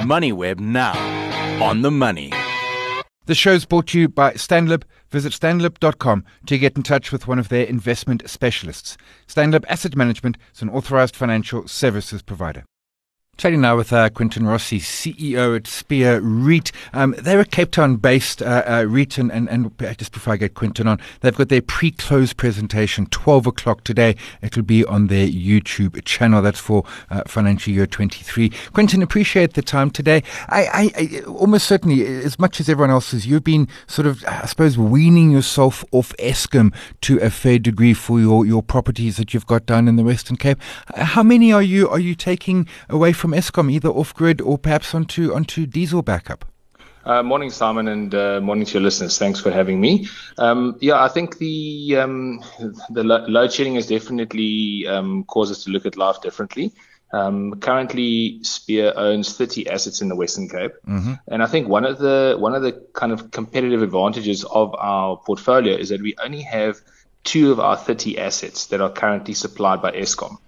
MoneyWeb now. On the money. The show's brought to you by Stanlib. Visit stanlib.com to get in touch with one of their investment specialists. Stanlib Asset Management is an authorized financial services provider. Chatting now with uh, Quinton Rossi, CEO at Spear REIT. Um, they're a Cape Town based uh, uh, REIT, and, and, and, just before I get Quinton on, they've got their pre close presentation, 12 o'clock today. It'll be on their YouTube channel. That's for uh, financial year 23. Quinton, appreciate the time today. I, I, I, almost certainly, as much as everyone else has, you've been sort of, I suppose, weaning yourself off Eskom to a fair degree for your, your properties that you've got down in the Western Cape. How many are you, are you taking away from from Eskom, either off grid or perhaps onto onto diesel backup? Uh, morning, Simon, and uh, morning to your listeners. Thanks for having me. Um, yeah, I think the um, the lo- load shedding has definitely um, caused us to look at life differently. Um, currently, Spear owns 30 assets in the Western Cape, mm-hmm. and I think one of the one of the kind of competitive advantages of our portfolio is that we only have two of our 30 assets that are currently supplied by Eskom.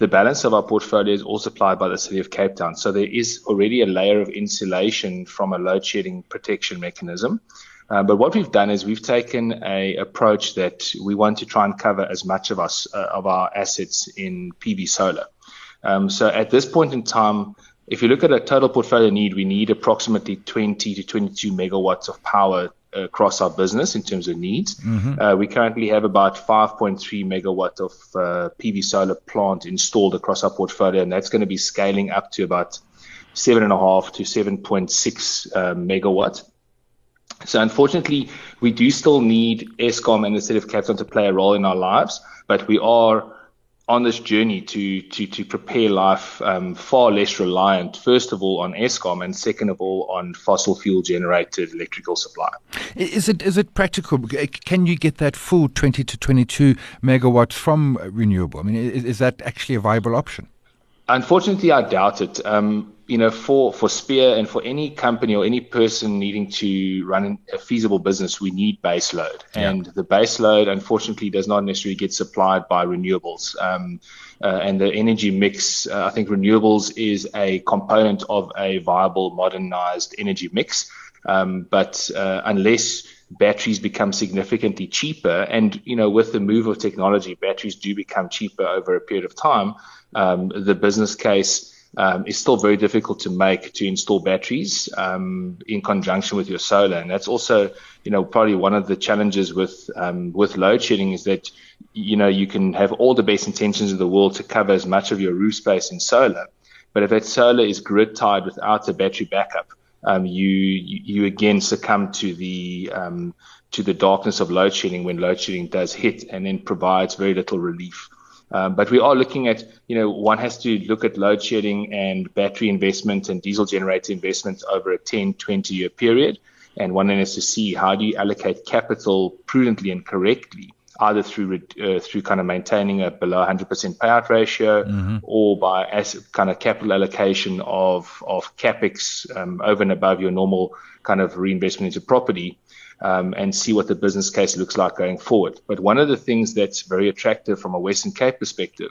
The balance of our portfolio is all supplied by the City of Cape Town. So there is already a layer of insulation from a load shedding protection mechanism. Uh, but what we've done is we've taken a approach that we want to try and cover as much of us uh, of our assets in PV solar. Um, so at this point in time, if you look at a total portfolio need, we need approximately 20 to 22 megawatts of power across our business in terms of needs. Mm-hmm. Uh, we currently have about 5.3 megawatt of uh, PV solar plant installed across our portfolio, and that's going to be scaling up to about seven and a half to 7.6 uh, megawatt. So unfortunately, we do still need Eskom and the city of Cape Town to play a role in our lives, but we are on this journey to to to prepare life um, far less reliant, first of all, on Eskom, and second of all, on fossil fuel generated electrical supply. Is it is it practical? Can you get that full twenty to twenty two megawatts from renewable? I mean, is, is that actually a viable option? Unfortunately, I doubt it. Um, you know, for, for Spear and for any company or any person needing to run a feasible business, we need base load. Yeah. And the base load, unfortunately, does not necessarily get supplied by renewables. Um, uh, and the energy mix, uh, I think renewables is a component of a viable, modernized energy mix. Um, but uh, unless batteries become significantly cheaper, and you know, with the move of technology, batteries do become cheaper over a period of time. Um, the business case um, is still very difficult to make to install batteries um, in conjunction with your solar, and that's also, you know, probably one of the challenges with um, with load shedding is that, you know, you can have all the best intentions in the world to cover as much of your roof space in solar, but if that solar is grid tied without a battery backup, um, you, you, again succumb to the um, to the darkness of load shedding when load shedding does hit, and then provides very little relief. Um, but we are looking at, you know, one has to look at load shedding and battery investment and diesel generator investments over a 10, 20 year period. And one has to see how do you allocate capital prudently and correctly, either through uh, through kind of maintaining a below 100% payout ratio mm-hmm. or by asset, kind of capital allocation of, of capex um, over and above your normal kind of reinvestment into property um, and see what the business case looks like going forward. But one of the things that's very attractive from a Western Cape perspective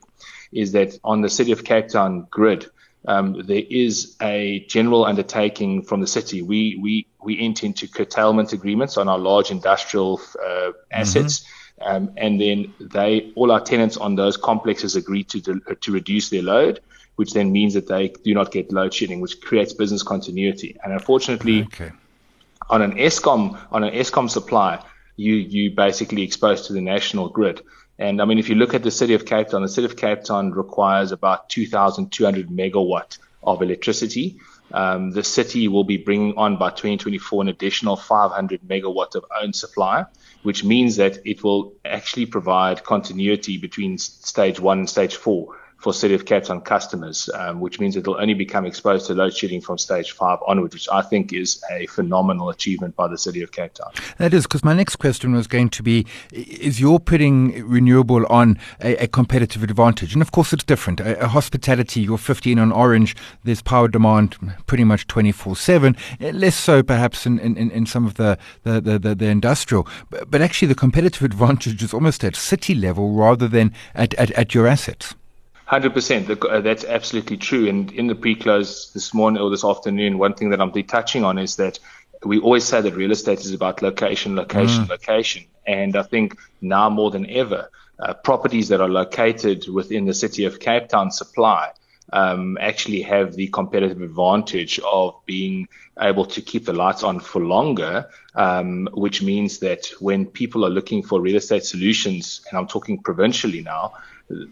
is that on the City of Cape Town grid, um, there is a general undertaking from the city. We we we enter into curtailment agreements on our large industrial uh, assets. Mm-hmm. Um, and then they, all our tenants on those complexes agree to to reduce their load, which then means that they do not get load shedding, which creates business continuity. And unfortunately, okay on an Eskom on an Eskom supply, you you basically exposed to the national grid. And I mean, if you look at the city of Cape Town, the city of Cape Town requires about 2,200 megawatt of electricity. Um, the city will be bringing on by 2024 an additional 500 megawatt of own supply, which means that it will actually provide continuity between stage one and stage four for City of Cape Town customers, um, which means it'll only become exposed to load shedding from stage five onwards, which I think is a phenomenal achievement by the City of Cape Town. That is, because my next question was going to be is you're putting renewable on a, a competitive advantage? And of course, it's different. A, a, hospitality, you're 15 on orange, there's power demand pretty much 24 7, less so perhaps in, in, in some of the, the, the, the, the industrial. But, but actually, the competitive advantage is almost at city level rather than at, at, at your assets. Hundred percent. Uh, that's absolutely true. And in the pre-close this morning or this afternoon, one thing that I'm touching on is that we always say that real estate is about location, location, mm. location. And I think now more than ever, uh, properties that are located within the city of Cape Town supply um, actually have the competitive advantage of being able to keep the lights on for longer, um, which means that when people are looking for real estate solutions, and I'm talking provincially now,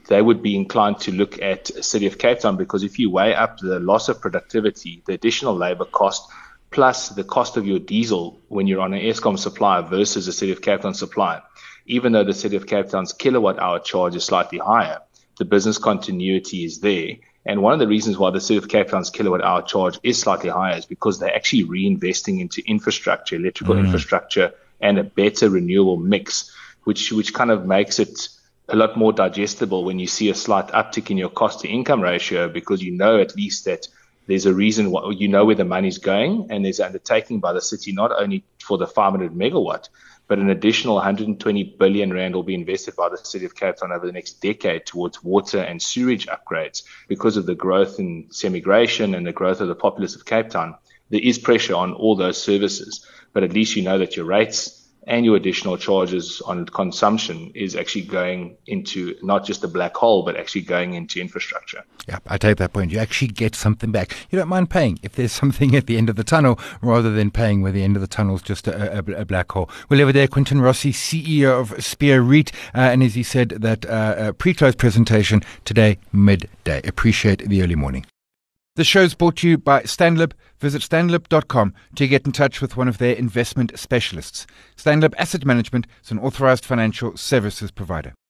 they would be inclined to look at the City of Cape Town because if you weigh up the loss of productivity, the additional labor cost, plus the cost of your diesel when you're on an Eskom supplier versus a City of Cape Town supplier, even though the City of Cape Town's kilowatt hour charge is slightly higher, the business continuity is there and one of the reasons why the City of Cape Town's kilowatt hour charge is slightly higher is because they're actually reinvesting into infrastructure, electrical mm. infrastructure, and a better renewable mix, which which kind of makes it a lot more digestible when you see a slight uptick in your cost to income ratio because you know at least that there's a reason why you know where the money's going and there's undertaking by the city not only for the 500 megawatt but an additional 120 billion rand will be invested by the city of Cape Town over the next decade towards water and sewage upgrades because of the growth in semigration and the growth of the populace of Cape Town. There is pressure on all those services, but at least you know that your rates your additional charges on consumption is actually going into not just a black hole, but actually going into infrastructure. Yeah, I take that point. You actually get something back. You don't mind paying if there's something at the end of the tunnel rather than paying where the end of the tunnel is just a, a, a black hole. We'll have there Quinton Rossi, CEO of Spear REIT, uh, and as he said, that uh, pre-close presentation today, midday. Appreciate the early morning. The show's brought to you by Stanlib. Visit stanlib.com to get in touch with one of their investment specialists. Stanlib Asset Management is an authorized financial services provider.